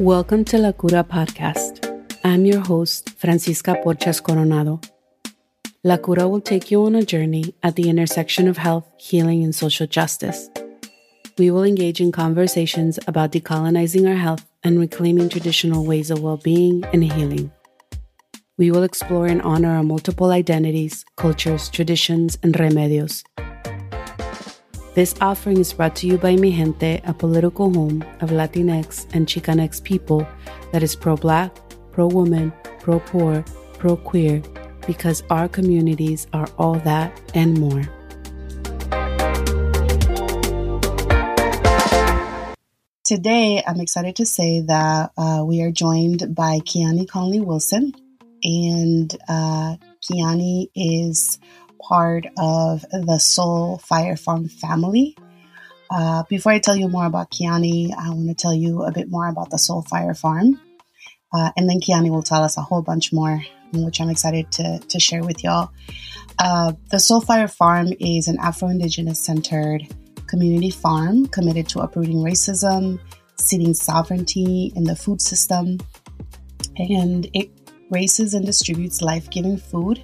Welcome to La Cura Podcast. I'm your host, Francisca Porchas Coronado. La Cura will take you on a journey at the intersection of health, healing, and social justice. We will engage in conversations about decolonizing our health and reclaiming traditional ways of well being and healing. We will explore and honor our multiple identities, cultures, traditions, and remedios. This offering is brought to you by Mijente, a political home of Latinx and Chicanx people that is pro black, pro woman, pro poor, pro queer, because our communities are all that and more. Today, I'm excited to say that uh, we are joined by Kiani Conley Wilson and uh, Kiani is part of the Soul Fire Farm family. Uh, before I tell you more about Kiani, I want to tell you a bit more about the Soul Fire Farm. Uh, and then Kiani will tell us a whole bunch more, which I'm excited to, to share with y'all. Uh, the Soul Fire Farm is an Afro Indigenous centered community farm committed to uprooting racism, seeding sovereignty in the food system, and it raises and distributes life giving food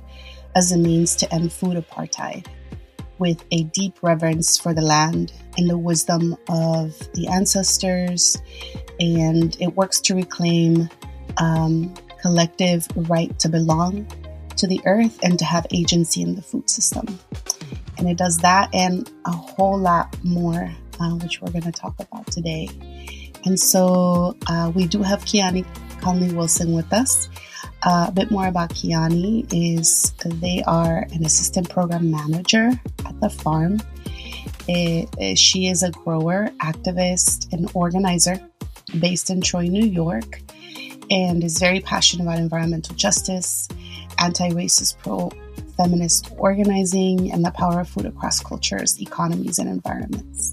as a means to end food apartheid with a deep reverence for the land and the wisdom of the ancestors. And it works to reclaim um, collective right to belong to the earth and to have agency in the food system. And it does that and a whole lot more, uh, which we're going to talk about today. And so uh, we do have Kiani Conley Wilson with us. A bit more about Kiani is they are an assistant program manager at the farm. It, it, she is a grower, activist, and organizer based in Troy, New York, and is very passionate about environmental justice, anti racist, pro feminist organizing, and the power of food across cultures, economies, and environments.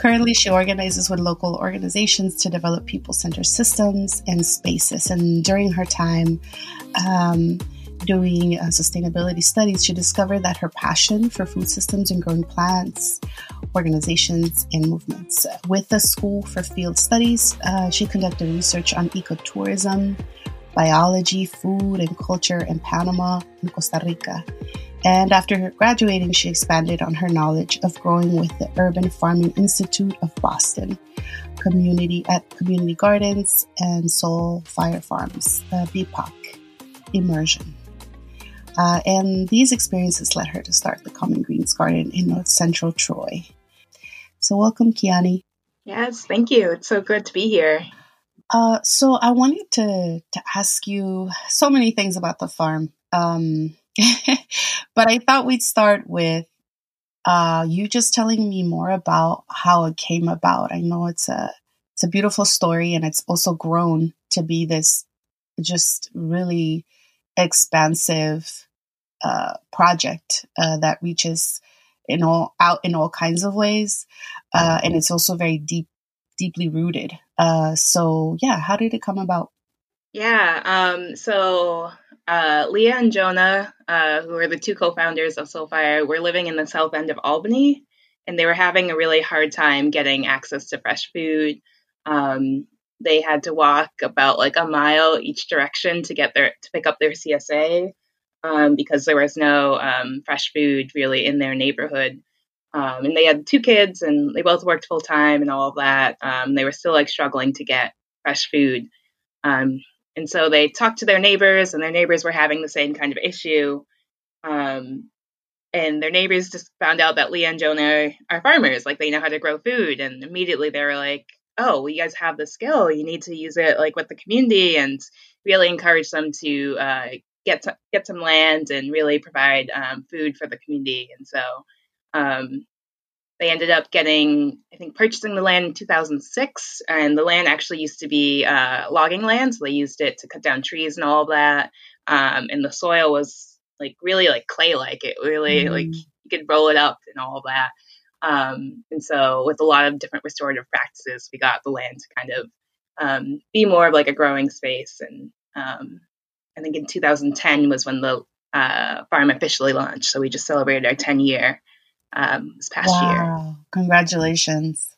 Currently, she organizes with local organizations to develop people centered systems and spaces. And during her time um, doing uh, sustainability studies, she discovered that her passion for food systems and growing plants, organizations, and movements. With the School for Field Studies, uh, she conducted research on ecotourism, biology, food, and culture in Panama and Costa Rica. And after graduating, she expanded on her knowledge of growing with the Urban Farming Institute of Boston, community at community gardens and soul fire farms, uh, BPOC immersion. Uh, and these experiences led her to start the Common Greens Garden in North Central Troy. So, welcome, Kiani. Yes, thank you. It's so good to be here. Uh, so, I wanted to to ask you so many things about the farm. Um, but I thought we'd start with uh, you just telling me more about how it came about. I know it's a it's a beautiful story, and it's also grown to be this just really expansive uh, project uh, that reaches in all out in all kinds of ways, uh, and it's also very deep, deeply rooted. Uh, so yeah, how did it come about? Yeah, um, so uh, Leah and Jonah, uh, who are the two co-founders of Soulfire, were living in the south end of Albany, and they were having a really hard time getting access to fresh food. Um, they had to walk about like a mile each direction to get their to pick up their CSA um, because there was no um, fresh food really in their neighborhood. Um, and they had two kids, and they both worked full time and all of that. Um, they were still like struggling to get fresh food. Um, and so they talked to their neighbors, and their neighbors were having the same kind of issue. Um, and their neighbors just found out that Leah and Jonah are farmers, like they know how to grow food. And immediately they were like, oh, well, you guys have the skill. You need to use it like with the community and really encourage them to uh, get to, get some land and really provide um, food for the community. And so um, they ended up getting, I think, purchasing the land in 2006, and the land actually used to be uh, logging land, so they used it to cut down trees and all that. Um, and the soil was like really like clay-like. It really mm. like you could roll it up and all that. Um, and so, with a lot of different restorative practices, we got the land to kind of um, be more of like a growing space. And um, I think in 2010 was when the uh, farm officially launched. So we just celebrated our 10 year um, this past wow. year. Congratulations.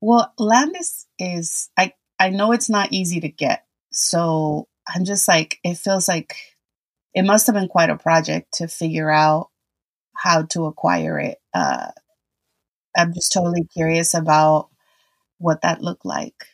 Well, Landis is I I know it's not easy to get. So I'm just like it feels like it must have been quite a project to figure out how to acquire it. Uh, I'm just totally curious about what that looked like.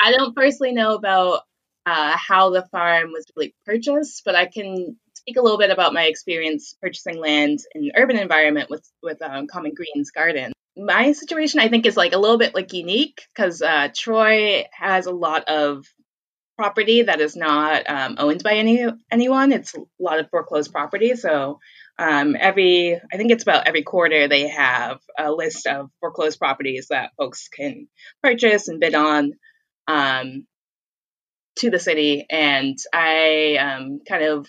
I don't personally know about uh, how the farm was really purchased, but I can speak a little bit about my experience purchasing land in an urban environment with with um, Common Greens Garden. My situation, I think, is like a little bit like unique because uh, Troy has a lot of property that is not um, owned by any anyone. It's a lot of foreclosed property, so um, every I think it's about every quarter they have a list of foreclosed properties that folks can purchase and bid on um, to the city. And I um, kind of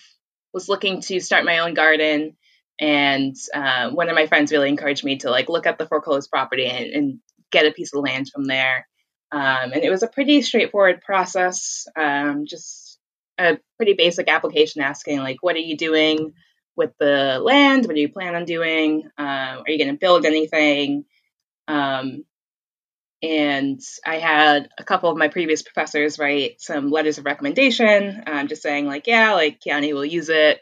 was looking to start my own garden, and uh, one of my friends really encouraged me to like look at the foreclosed property and, and get a piece of land from there. Um, and it was a pretty straightforward process, um, just a pretty basic application asking like, what are you doing? with the land? What do you plan on doing? Uh, are you going to build anything? Um, and I had a couple of my previous professors write some letters of recommendation, um, just saying like, yeah, like Kiani will use it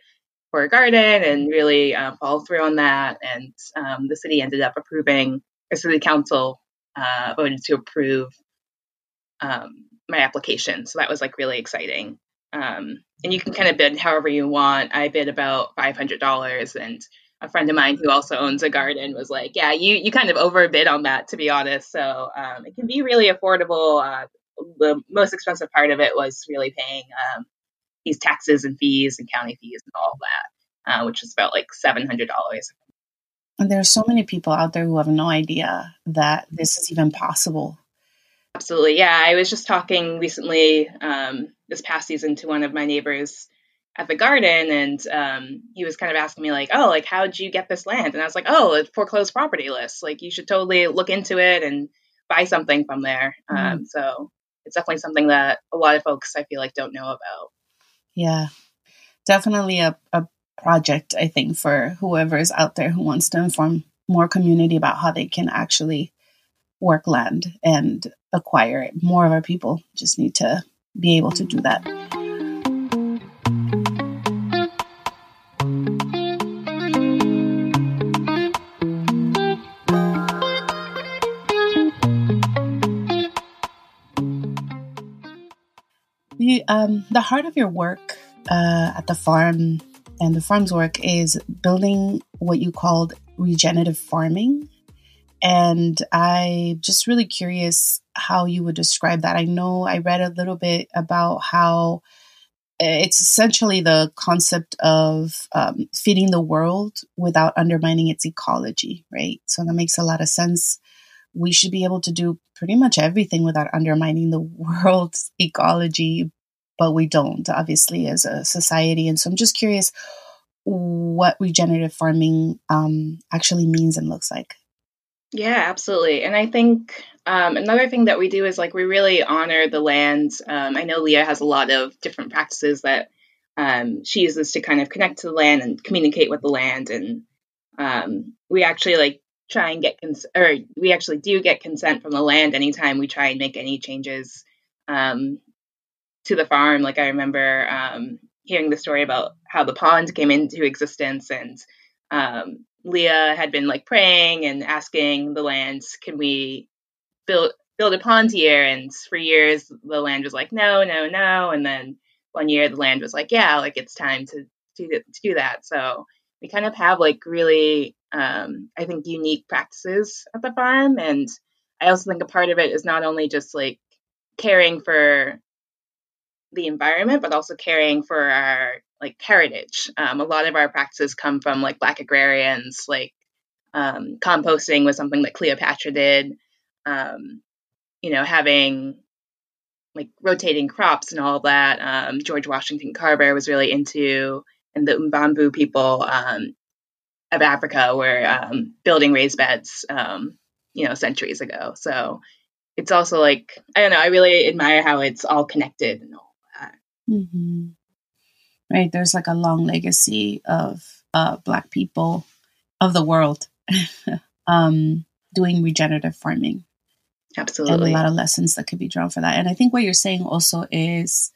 for a garden, and really uh, follow through on that. And um, the city ended up approving, or city council uh, voted to approve um, my application. So that was like really exciting. Um, and you can kind of bid however you want. I bid about five hundred dollars, and a friend of mine who also owns a garden was like, "Yeah, you you kind of overbid on that, to be honest." So um, it can be really affordable. Uh, the most expensive part of it was really paying um, these taxes and fees and county fees and all that, uh, which is about like seven hundred dollars. And there are so many people out there who have no idea that this is even possible. Absolutely, yeah. I was just talking recently um, this past season to one of my neighbors at the garden and um, he was kind of asking me like oh like how'd you get this land? And i was like oh a foreclosed property list. Like you should totally look into it and buy something from there. Mm-hmm. um, so it's definitely something that a lot of folks i feel like don't know about. Yeah. Definitely a, a project i think for whoever is out there who wants to inform more community about how they can actually work land and acquire it. More of our people just need to be able to do that. Um, the heart of your work uh, at the farm and the farm's work is building what you called regenerative farming. And I'm just really curious how you would describe that. I know I read a little bit about how it's essentially the concept of um, feeding the world without undermining its ecology, right? So that makes a lot of sense. We should be able to do pretty much everything without undermining the world's ecology, but we don't, obviously, as a society. And so I'm just curious what regenerative farming um, actually means and looks like. Yeah, absolutely. And I think um, another thing that we do is like we really honor the land. Um, I know Leah has a lot of different practices that um, she uses to kind of connect to the land and communicate with the land. And um, we actually like try and get cons- or we actually do get consent from the land anytime we try and make any changes um, to the farm. Like I remember um, hearing the story about how the pond came into existence and Leah had been like praying and asking the lands, can we build build a pond here? And for years the land was like, no, no, no. And then one year the land was like, yeah, like it's time to to, to do that. So we kind of have like really, um, I think, unique practices at the farm. And I also think a part of it is not only just like caring for the environment, but also caring for our like heritage. Um, a lot of our practices come from like Black agrarians, like um, composting was something that Cleopatra did. Um, you know, having like rotating crops and all that. Um, George Washington Carver was really into, and the Mbambu people um, of Africa were um, building raised beds, you know, centuries ago. So it's also like I don't know. I really admire how it's all connected. Mm-hmm right? There's like a long legacy of uh, Black people of the world um, doing regenerative farming. Absolutely. And a lot of lessons that could be drawn for that. And I think what you're saying also is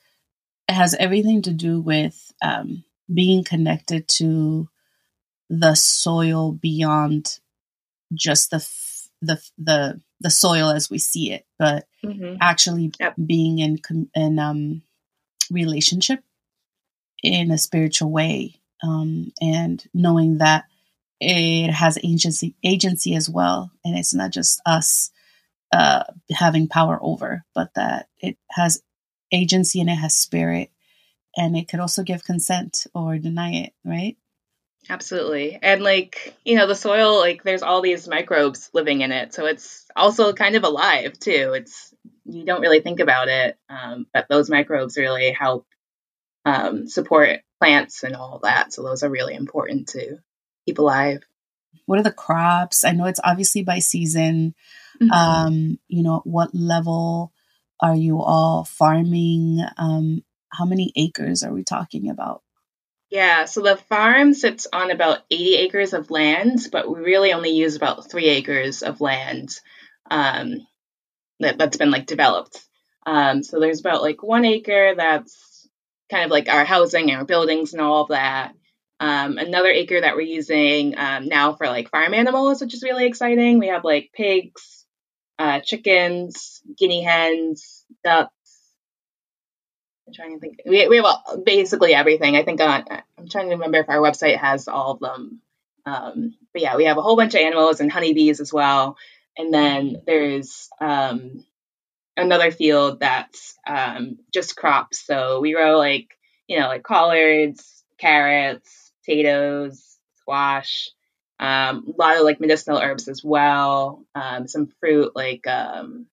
it has everything to do with um, being connected to the soil beyond just the f- the the the soil as we see it, but mm-hmm. actually yep. being in in um, relationship in a spiritual way, um, and knowing that it has agency agency as well, and it's not just us uh, having power over, but that it has agency and it has spirit, and it could also give consent or deny it, right? Absolutely. And like, you know, the soil, like there's all these microbes living in it. So it's also kind of alive too. It's, you don't really think about it, um, but those microbes really help um, support plants and all that. So those are really important to keep alive. What are the crops? I know it's obviously by season. Mm-hmm. Um, you know, what level are you all farming? Um, how many acres are we talking about? Yeah, so the farm sits on about 80 acres of land, but we really only use about three acres of land um, that, that's been like developed. Um, so there's about like one acre that's kind of like our housing, and our buildings, and all of that. Um, another acre that we're using um, now for like farm animals, which is really exciting. We have like pigs, uh, chickens, guinea hens, ducks, I'm trying to think. We, we have basically everything. I think on, uh, I'm trying to remember if our website has all of them. Um, but yeah, we have a whole bunch of animals and honeybees as well. And then there's um, another field that's um, just crops. So we grow like, you know, like collards, carrots, potatoes, squash, um, a lot of like medicinal herbs as well, um, some fruit like um,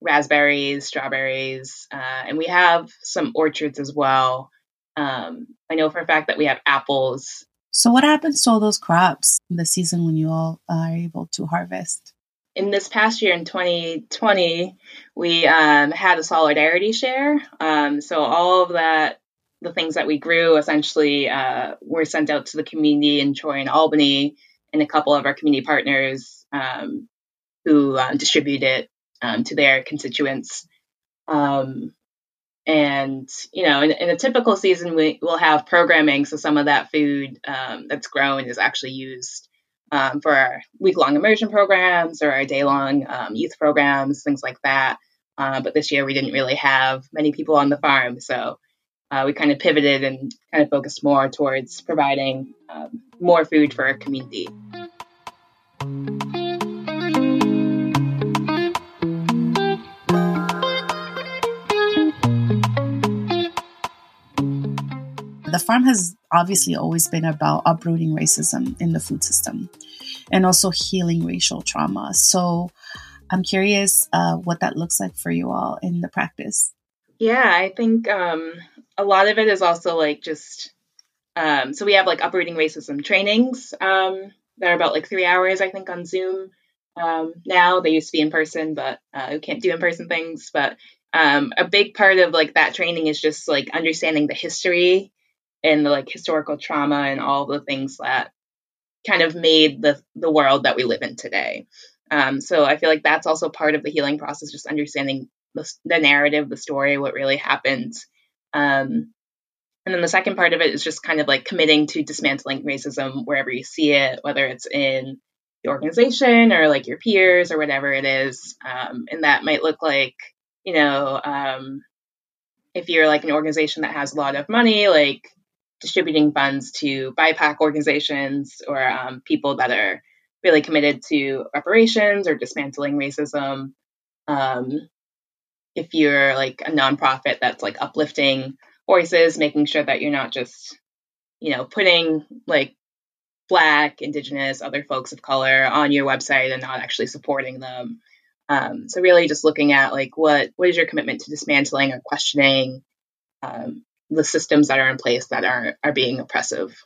raspberries, strawberries, uh, and we have some orchards as well. Um, I know for a fact that we have apples. So, what happens to all those crops in the season when you all are able to harvest? In this past year, in 2020, we um, had a solidarity share. Um, so, all of that, the things that we grew, essentially uh, were sent out to the community in Troy and Albany, and a couple of our community partners um, who uh, distribute it um, to their constituents. Um, and you know, in, in, a typical season, we will have programming, so some of that food um, that's grown is actually used um, for our week-long immersion programs or our day-long um, youth programs, things like that. Uh, but this year, we didn't really have many people on the farm, so uh, we kind of pivoted and kind of focused more towards providing um, more food for our community. Farm has obviously always been about uprooting racism in the food system and also healing racial trauma. So I'm curious uh, what that looks like for you all in the practice. Yeah, I think um, a lot of it is also like just um, so we have like uprooting racism trainings um, that are about like three hours, I think, on Zoom. Um, now they used to be in person, but uh, we can't do in person things. But um, a big part of like that training is just like understanding the history and the like historical trauma and all the things that kind of made the the world that we live in today. Um, so I feel like that's also part of the healing process, just understanding the, the narrative, the story, what really happened. Um, and then the second part of it is just kind of like committing to dismantling racism wherever you see it, whether it's in the organization or like your peers or whatever it is. Um, and that might look like, you know, um, if you're like an organization that has a lot of money, like distributing funds to BIPOC organizations or um, people that are really committed to reparations or dismantling racism. Um, if you're like a nonprofit that's like uplifting voices, making sure that you're not just, you know, putting like Black, Indigenous, other folks of color on your website and not actually supporting them. Um, so really, just looking at like what what is your commitment to dismantling or questioning um, the systems that are in place that are are being oppressive.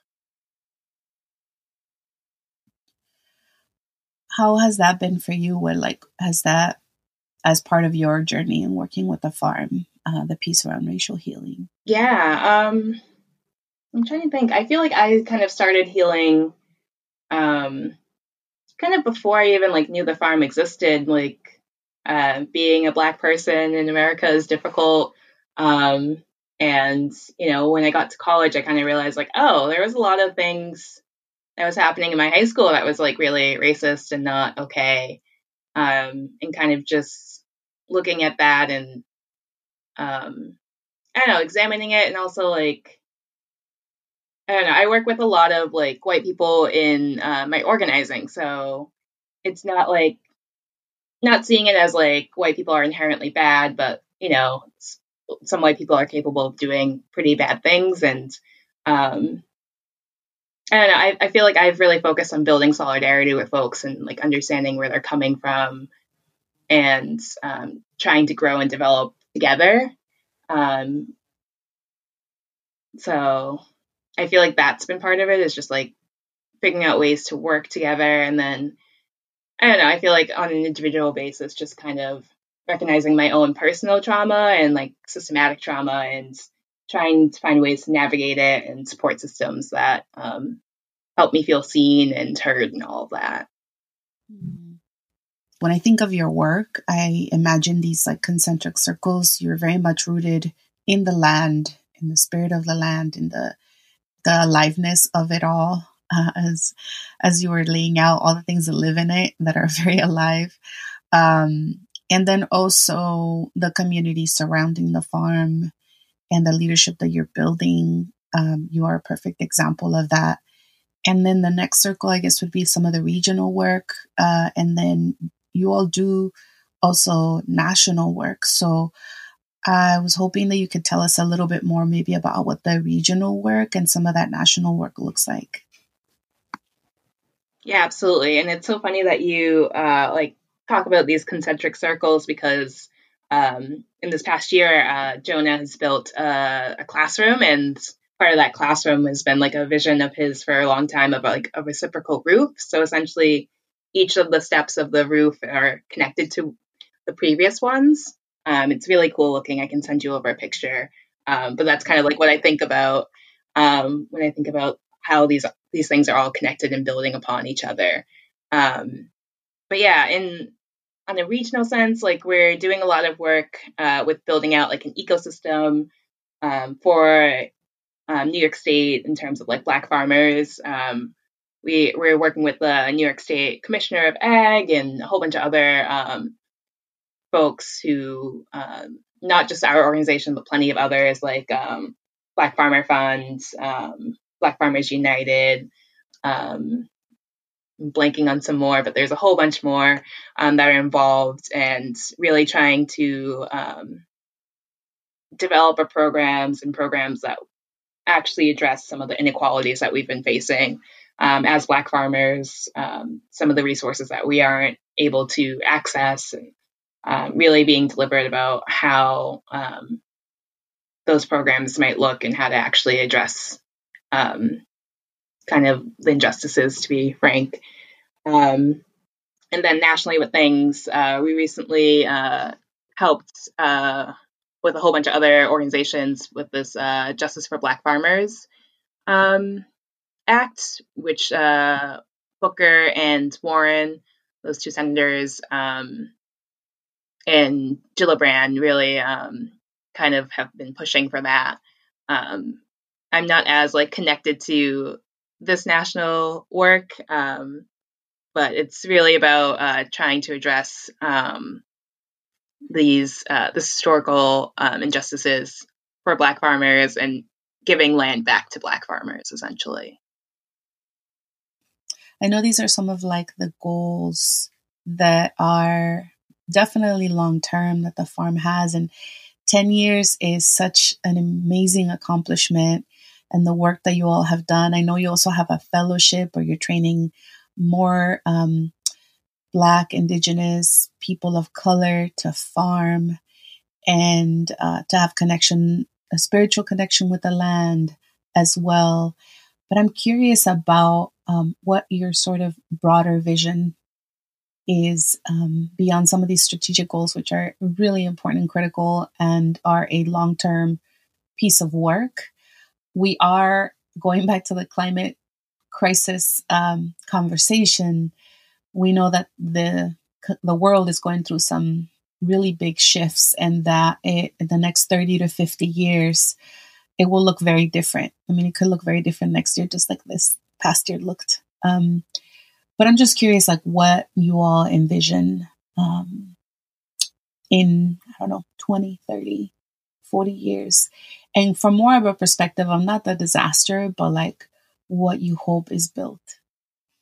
How has that been for you? What like has that as part of your journey in working with the farm, uh, the piece around racial healing? Yeah, um, I'm trying to think. I feel like I kind of started healing, um, kind of before I even like knew the farm existed. Like uh, being a black person in America is difficult. Um, and you know, when I got to college, I kind of realized like, oh, there was a lot of things that was happening in my high school that was like really racist and not okay. Um, and kind of just looking at that and um, I don't know, examining it and also like I don't know. I work with a lot of like white people in uh, my organizing, so it's not like not seeing it as like white people are inherently bad, but you know, some white people are capable of doing pretty bad things, and um, I don't know. I, I feel like I've really focused on building solidarity with folks and like understanding where they're coming from, and um, trying to grow and develop together. Um, so I feel like that's been part of it is just like figuring out ways to work together and then I don't know, I feel like on an individual basis just kind of recognizing my own personal trauma and like systematic trauma and trying to find ways to navigate it and support systems that um, help me feel seen and heard and all of that. When I think of your work, I imagine these like concentric circles. You're very much rooted in the land, in the spirit of the land, in the the aliveness of it all uh, as as you were laying out all the things that live in it that are very alive um, and then also the community surrounding the farm and the leadership that you're building um, you are a perfect example of that and then the next circle i guess would be some of the regional work uh, and then you all do also national work so I was hoping that you could tell us a little bit more, maybe about what the regional work and some of that national work looks like. Yeah, absolutely. And it's so funny that you uh, like talk about these concentric circles because um, in this past year, uh, Jonah has built a, a, classroom, and part of that classroom has been like a vision of his for a long time of like a reciprocal roof. So essentially, each of the steps of the roof are connected to the previous ones. Um, it's really cool looking. I can send you over a picture. Um, but that's kind of like what I think about um, when I think about how these these things are all connected and building upon each other. Um, but yeah, in on a regional sense, like we're doing a lot of work uh, with building out like an ecosystem um, for um, New York State in terms of like Black farmers. we we're working with the New York State Commissioner of Ag and a whole bunch of other um, folks who, um, not just our organization, but plenty of others like um, Black Farmer Fund, um, Black Farmers United, um, blanking on some more, but there's a whole bunch more um, that are involved and really trying to um, programs and programs that actually address some of the inequalities that we've been facing um, as Black farmers, um, some of the resources that we aren't able to access, and um, really being deliberate about how um, those programs might look and how to actually address um, kind of injustices, to be frank. Um, and then nationally with things, uh, we recently uh, helped uh, with a whole bunch of other organizations with this uh, Justice for Black Farmers um, Act, which uh, Booker and Warren, those two senators, um, and Gillibrand really um, kind of have been pushing for that. Um, I'm not as like connected to this national work, um, but it's really about uh, trying to address um, these uh, the historical um, injustices for Black farmers and giving land back to Black farmers, essentially. I know these are some of like the goals that are definitely long term that the farm has. And 10 years is such an amazing accomplishment and the work that you all have done. I know you also have a fellowship or you're training more um, Black, Indigenous people of color to farm and uh, to have connection, a spiritual connection with the land as well. But I'm curious about um, what your sort of broader vision is um, beyond some of these strategic goals, which are really important and critical and are a long term piece of work. We are going back to the climate crisis um, conversation. We know that the the world is going through some really big shifts and that it, in the next 30 to 50 years, it will look very different. I mean, it could look very different next year, just like this past year looked. Um, but I'm just curious, like what you all envision um, in, I don't know, 20, 30, 40 years. And from more of a perspective, I'm not the disaster, but like what you hope is built.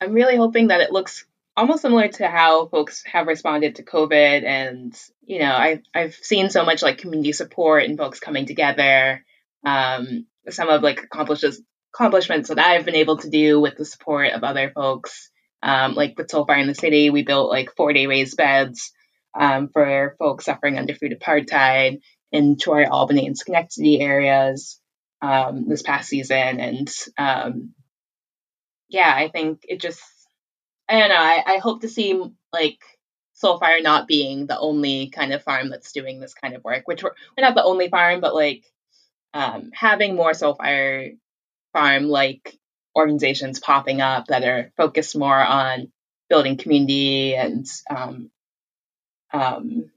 I'm really hoping that it looks almost similar to how folks have responded to COVID. And, you know, I, I've seen so much like community support and folks coming together. Um, some of like accomplishes, accomplishments that I've been able to do with the support of other folks. Um, like with Soulfire in the City, we built like four day raised beds um, for folks suffering under food apartheid in Troy, Albany, and Schenectady areas um, this past season. And um, yeah, I think it just I don't know. I, I hope to see like Soulfire not being the only kind of farm that's doing this kind of work, which we're, we're not the only farm, but like um, having more Soulfire farm like organizations popping up that are focused more on building community and um, um,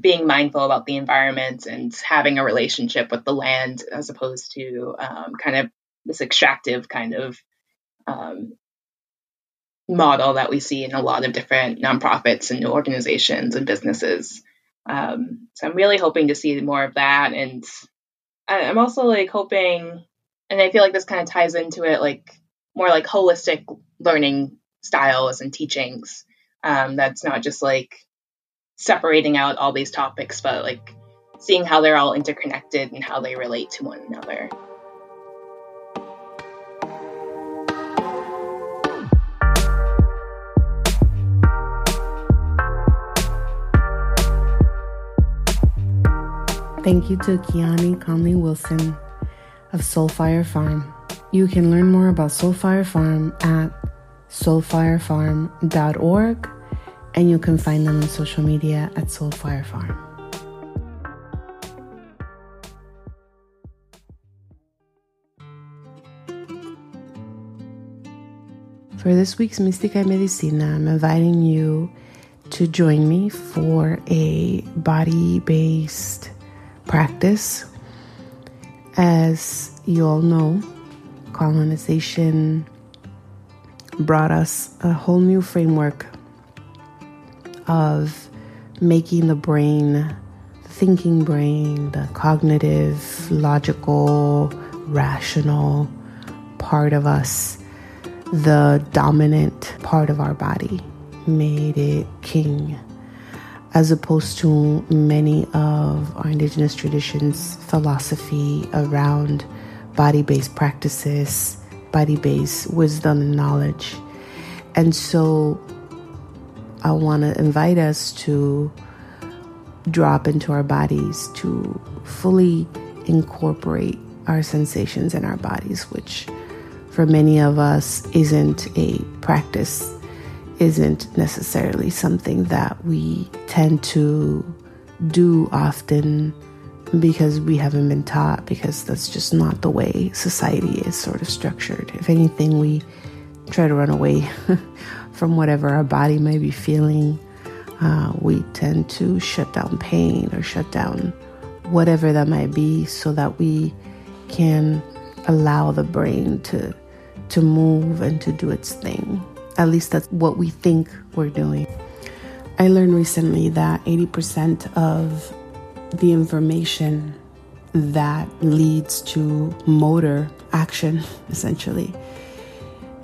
being mindful about the environment and having a relationship with the land as opposed to um, kind of this extractive kind of um, model that we see in a lot of different nonprofits and organizations and businesses. Um, so I'm really hoping to see more of that. And I'm also like hoping, and I feel like this kind of ties into it, like more like holistic learning styles and teachings. Um, that's not just like separating out all these topics, but like seeing how they're all interconnected and how they relate to one another. Thank you to Kiani Conley Wilson of Soulfire Farm. You can learn more about Soulfire Farm at soulfirefarm.org and you can find them on social media at Soulfire Farm. For this week's Mystica Medicina, I'm inviting you to join me for a body based practice. As you all know, colonization brought us a whole new framework of making the brain, the thinking brain, the cognitive, logical, rational part of us, the dominant part of our body, made it king as opposed to many of our indigenous traditions' philosophy around body based practices, body based wisdom and knowledge. And so I want to invite us to drop into our bodies, to fully incorporate our sensations in our bodies, which for many of us isn't a practice isn't necessarily something that we tend to do often because we haven't been taught, because that's just not the way society is sort of structured. If anything, we try to run away from whatever our body may be feeling. Uh, we tend to shut down pain or shut down whatever that might be so that we can allow the brain to to move and to do its thing. At least that's what we think we're doing. I learned recently that 80% of the information that leads to motor action, essentially,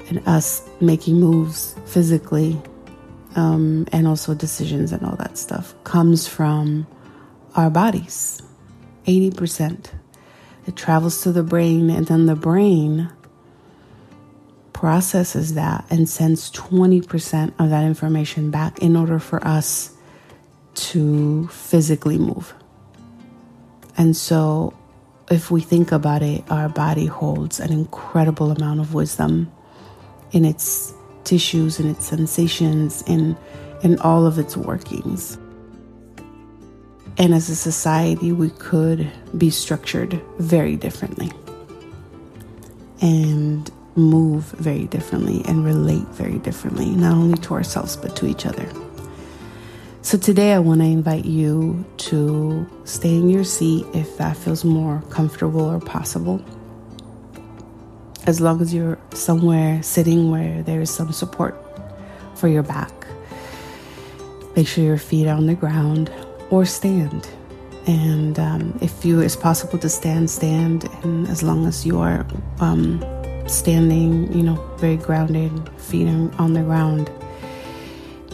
and us making moves physically, um, and also decisions and all that stuff, comes from our bodies. 80%. It travels to the brain, and then the brain processes that and sends 20% of that information back in order for us to physically move. And so, if we think about it, our body holds an incredible amount of wisdom in its tissues, in its sensations, in, in all of its workings. And as a society, we could be structured very differently. And move very differently and relate very differently, not only to ourselves, but to each other. So today I want to invite you to stay in your seat if that feels more comfortable or possible. As long as you're somewhere sitting where there is some support for your back. Make sure your feet are on the ground or stand. And um, if you it's possible to stand, stand. And as long as you are um, standing, you know, very grounded, feet on the ground,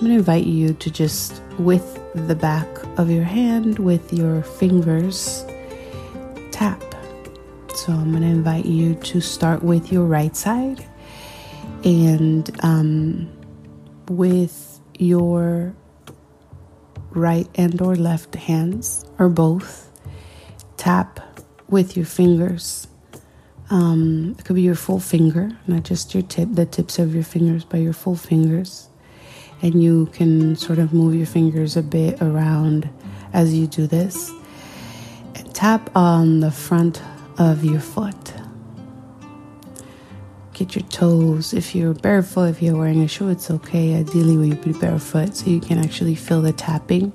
I'm going to invite you to just, with the back of your hand, with your fingers, tap. So I'm going to invite you to start with your right side and um, with your right and or left hands or both tap with your fingers. Um, it could be your full finger not just your tip the tips of your fingers but your full fingers. And you can sort of move your fingers a bit around as you do this. And tap on the front of your foot get your toes. If you're barefoot, if you're wearing a shoe, it's okay. Ideally, we be barefoot so you can actually feel the tapping.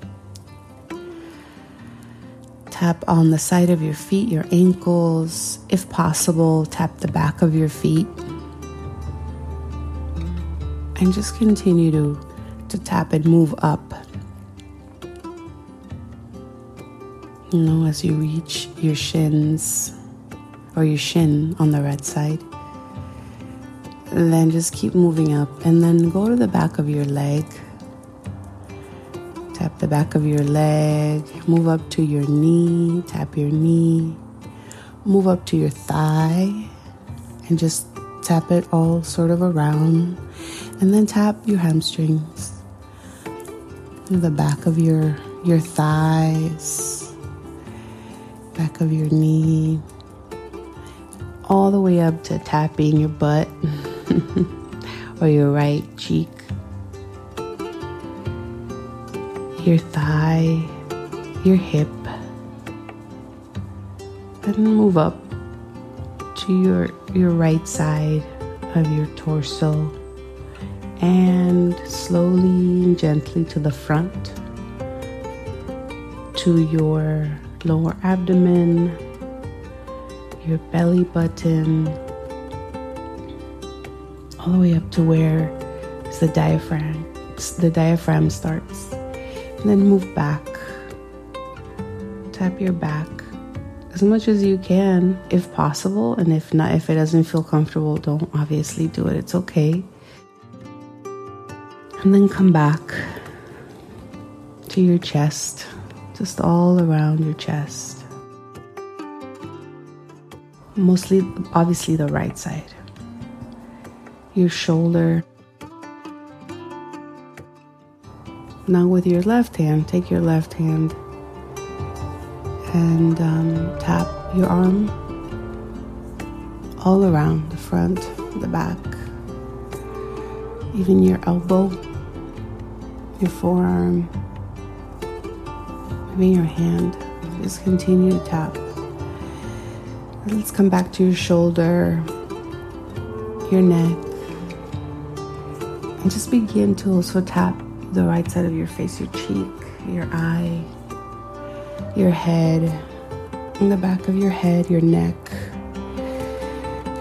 Tap on the side of your feet, your ankles. If possible, tap the back of your feet. And just continue to, to tap and move up. You know, as you reach your shins or your shin on the right side. Then just keep moving up. And then go to the back of your leg. Tap the back of your leg. Move up to your knee. Tap your knee. Move up to your thigh. And just tap it all sort of around. And then tap your hamstrings. The back of your your thighs. Back of your knee all the way up to tapping your butt. or your right cheek, your thigh, your hip, and move up to your your right side of your torso and slowly and gently to the front to your lower abdomen, your belly button, all the way up to where the diaphragm the diaphragm starts. And then move back. Tap your back as much as you can if possible. And if not if it doesn't feel comfortable don't obviously do it. It's okay. And then come back to your chest just all around your chest mostly obviously the right side your shoulder. Now, with your left hand, take your left hand and um, tap your arm all around the front, the back, even your elbow, your forearm, even your hand. Just continue to tap. Let's come back to your shoulder, your neck, and just begin to also tap the right side of your face, your cheek, your eye, your head, in the back of your head, your neck.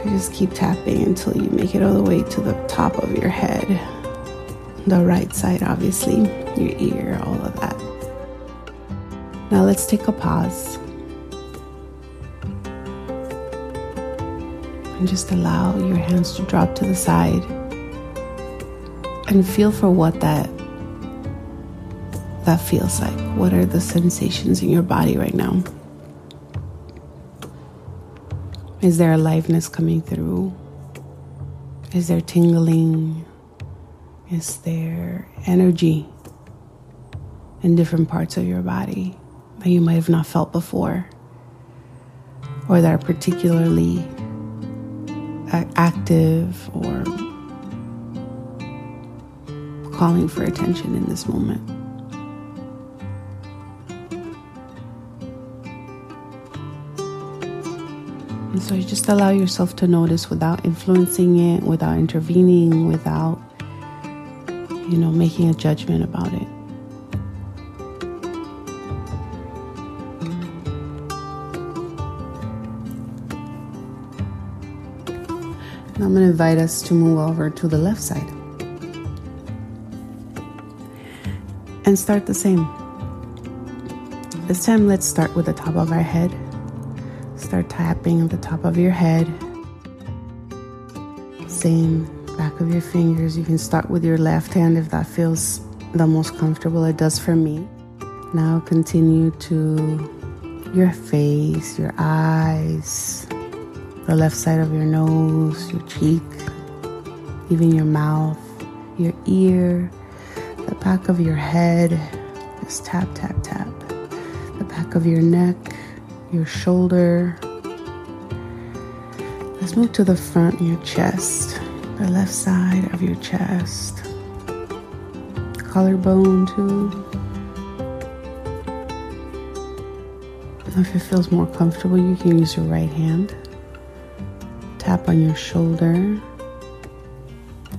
You just keep tapping until you make it all the way to the top of your head. The right side, obviously, your ear, all of that. Now let's take a pause. And just allow your hands to drop to the side and feel for what that that feels like. What are the sensations in your body right now? Is there aliveness coming through? Is there tingling? Is there energy in different parts of your body that you might have not felt before or that are particularly active or calling for attention in this moment. And so you just allow yourself to notice without influencing it, without intervening, without, you know, making a judgment about it. I'm going to invite us to move over to the left side. And start the same. This time, let's start with the top of our head. Start tapping the top of your head. Same back of your fingers. You can start with your left hand if that feels the most comfortable. It does for me. Now continue to your face, your eyes, the left side of your nose, your cheek, even your mouth, your ear, the back of your head. Just tap, tap, tap. The back of your neck, your shoulder. Let's move to the front your chest, the left side of your chest, collarbone too. If it feels more comfortable, you can use your right hand tap on your shoulder,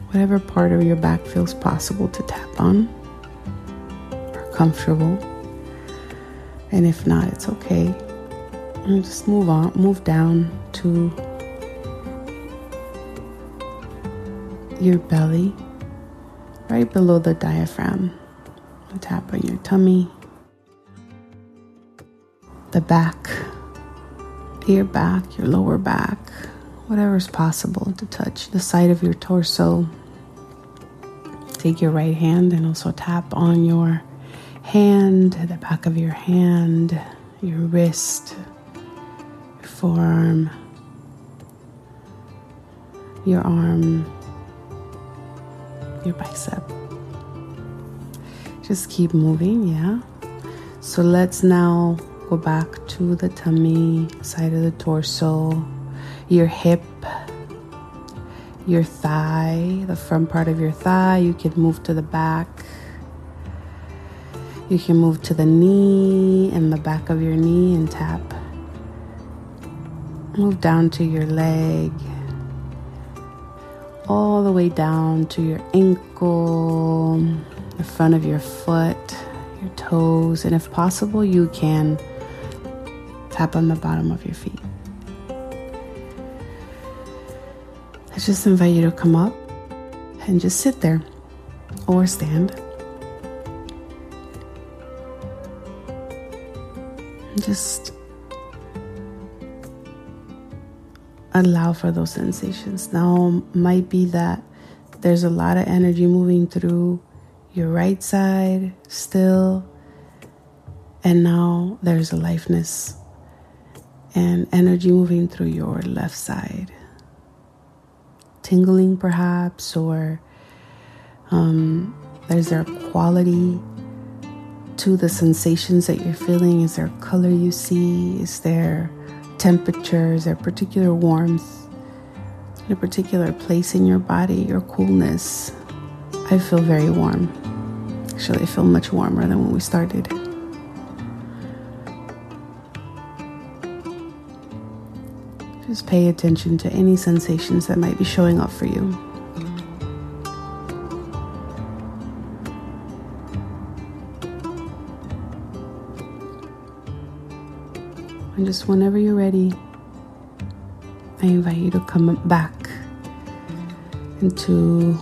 whatever part of your back feels possible to tap on or comfortable. And if not, it's okay. And just move on, move down to your belly, right below the diaphragm. Tap on your tummy, the back, your back, your lower back, whatever is possible to touch the side of your torso. Take your right hand and also tap on your hand, the back of your hand, your wrist, your forearm, your arm, your bicep. Just keep moving, yeah? So let's now go back to the tummy, side of the torso your hip, your thigh, the front part of your thigh. You can move to the back. You can move to the knee and the back of your knee and tap. Move down to your leg, all the way down to your ankle, the front of your foot, your toes, and if possible, you can tap on the bottom of your feet. I just invite you to come up and just sit there or stand. Just allow for those sensations. Now, might be that there's a lot of energy moving through your right side still, and now there's a lightness and energy moving through your left side tingling perhaps, or um, is there a quality to the sensations that you're feeling? Is there color you see? Is there temperature? Is there particular warmth in a particular place in your body, your coolness? I feel very warm. Actually, I feel much warmer than when we started. Just pay attention to any sensations that might be showing up for you. And just whenever you're ready, I invite you to come back into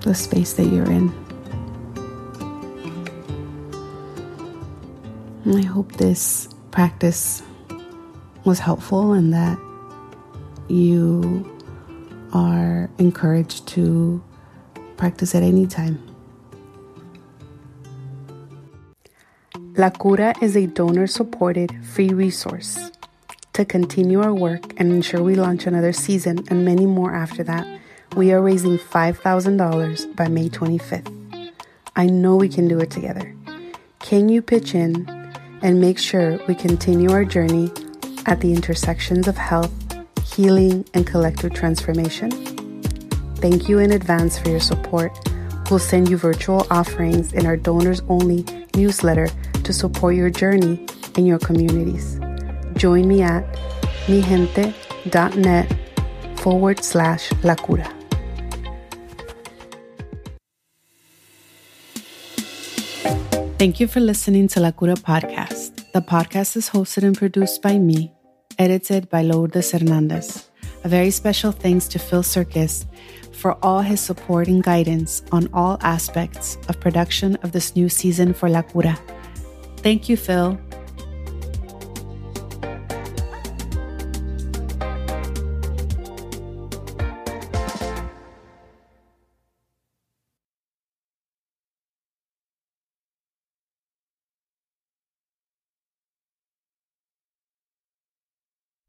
the space that you're in. And I hope this practice was helpful and that you are encouraged to practice at any time. La Cura is a donor supported free resource. To continue our work and ensure we launch another season and many more after that, we are raising $5,000 by May 25th. I know we can do it together. Can you pitch in and make sure we continue our journey at the intersections of health, healing, and collective transformation. Thank you in advance for your support. We'll send you virtual offerings in our donors only newsletter to support your journey in your communities. Join me at mijente.net forward slash la cura. Thank you for listening to La Cura Podcast. The podcast is hosted and produced by me, edited by Lourdes Hernandez. A very special thanks to Phil Surkis for all his support and guidance on all aspects of production of this new season for La Cura. Thank you, Phil,